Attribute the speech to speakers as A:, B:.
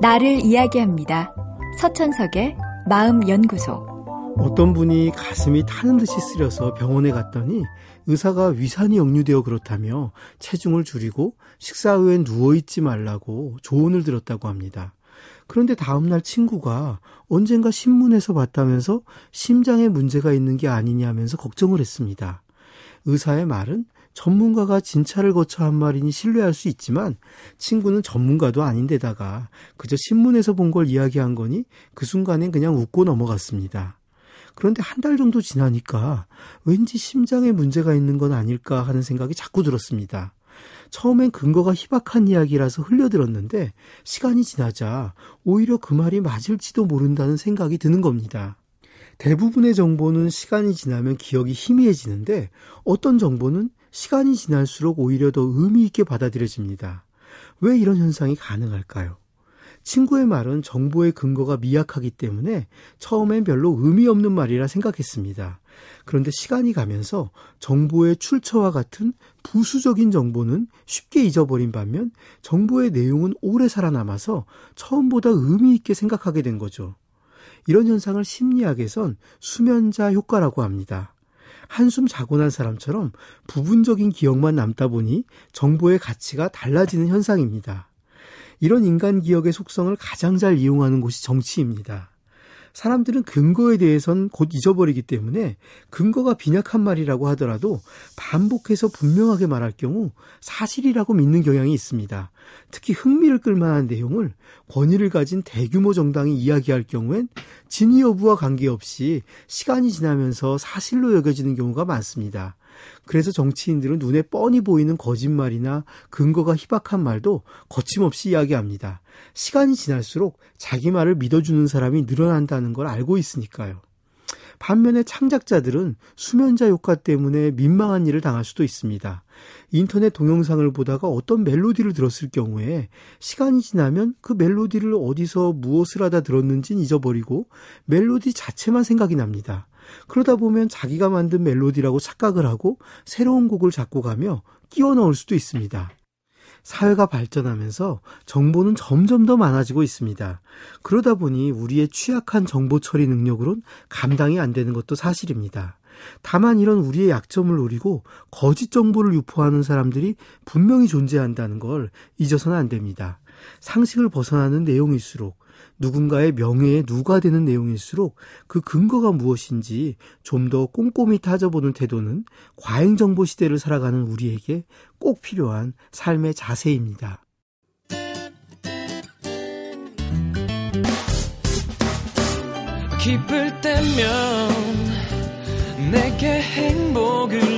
A: 나를 이야기합니다. 서천석의 마음연구소.
B: 어떤 분이 가슴이 타는 듯이 쓰려서 병원에 갔더니 의사가 위산이 역류되어 그렇다며 체중을 줄이고 식사 후엔 누워있지 말라고 조언을 들었다고 합니다. 그런데 다음날 친구가 언젠가 신문에서 봤다면서 심장에 문제가 있는 게 아니냐면서 걱정을 했습니다. 의사의 말은 전문가가 진찰을 거쳐 한 말이니 신뢰할 수 있지만 친구는 전문가도 아닌데다가 그저 신문에서 본 걸 이야기한 거니 그 순간엔 그냥 웃고 넘어갔습니다. 그런데 한 달 정도 지나니까 왠지 심장에 문제가 있는 건 아닐까 하는 생각이 자꾸 들었습니다. 처음엔 근거가 희박한 이야기라서 흘려들었는데 시간이 지나자 오히려 그 말이 맞을지도 모른다는 생각이 드는 겁니다. 대부분의 정보는 시간이 지나면 기억이 희미해지는데 어떤 정보는 시간이 지날수록 오히려 더 의미 있게 받아들여집니다. 왜 이런 현상이 가능할까요? 친구의 말은 정보의 근거가 미약하기 때문에 처음엔 별로 의미 없는 말이라 생각했습니다. 그런데 시간이 가면서 정보의 출처와 같은 부수적인 정보는 쉽게 잊어버린 반면 정보의 내용은 오래 살아남아서 처음보다 의미 있게 생각하게 된 거죠. 이런 현상을 심리학에선 수면자 효과라고 합니다. 한숨 자고 난 사람처럼 부분적인 기억만 남다 보니 정보의 가치가 달라지는 현상입니다. 이런 인간 기억의 속성을 가장 잘 이용하는 곳이 정치입니다. 사람들은 근거에 대해선 곧 잊어버리기 때문에 근거가 빈약한 말이라고 하더라도 반복해서 분명하게 말할 경우 사실이라고 믿는 경향이 있습니다. 특히 흥미를 끌만한 내용을 권위를 가진 대규모 정당이 이야기할 경우엔 진위 여부와 관계없이 시간이 지나면서 사실로 여겨지는 경우가 많습니다. 그래서 정치인들은 눈에 뻔히 보이는 거짓말이나 근거가 희박한 말도 거침없이 이야기합니다. 시간이 지날수록 자기 말을 믿어주는 사람이 늘어난다는 걸 알고 있으니까요. 반면에 창작자들은 수면자 효과 때문에 민망한 일을 당할 수도 있습니다. 인터넷 동영상을 보다가 어떤 멜로디를 들었을 경우에 시간이 지나면 그 멜로디를 어디서 무엇을 하다 들었는지는 잊어버리고 멜로디 자체만 생각이 납니다. 그러다 보면 자기가 만든 멜로디라고 착각을 하고 새로운 곡을 작곡하며 끼워 넣을 수도 있습니다. 사회가 발전하면서 정보는 점점 더 많아지고 있습니다. 그러다 보니 우리의 취약한 정보 처리 능력으론 감당이 안 되는 것도 사실입니다. 다만 이런 우리의 약점을 노리고 거짓 정보를 유포하는 사람들이 분명히 존재한다는 걸 잊어서는 안 됩니다. 상식을 벗어나는 내용일수록 누군가의 명예에 누가 되는 내용일수록 그 근거가 무엇인지 좀 더 꼼꼼히 따져보는 태도는 과잉 정보 시대를 살아가는 우리에게 꼭 필요한 삶의 자세입니다.
C: 기쁠 때면 내게 행복을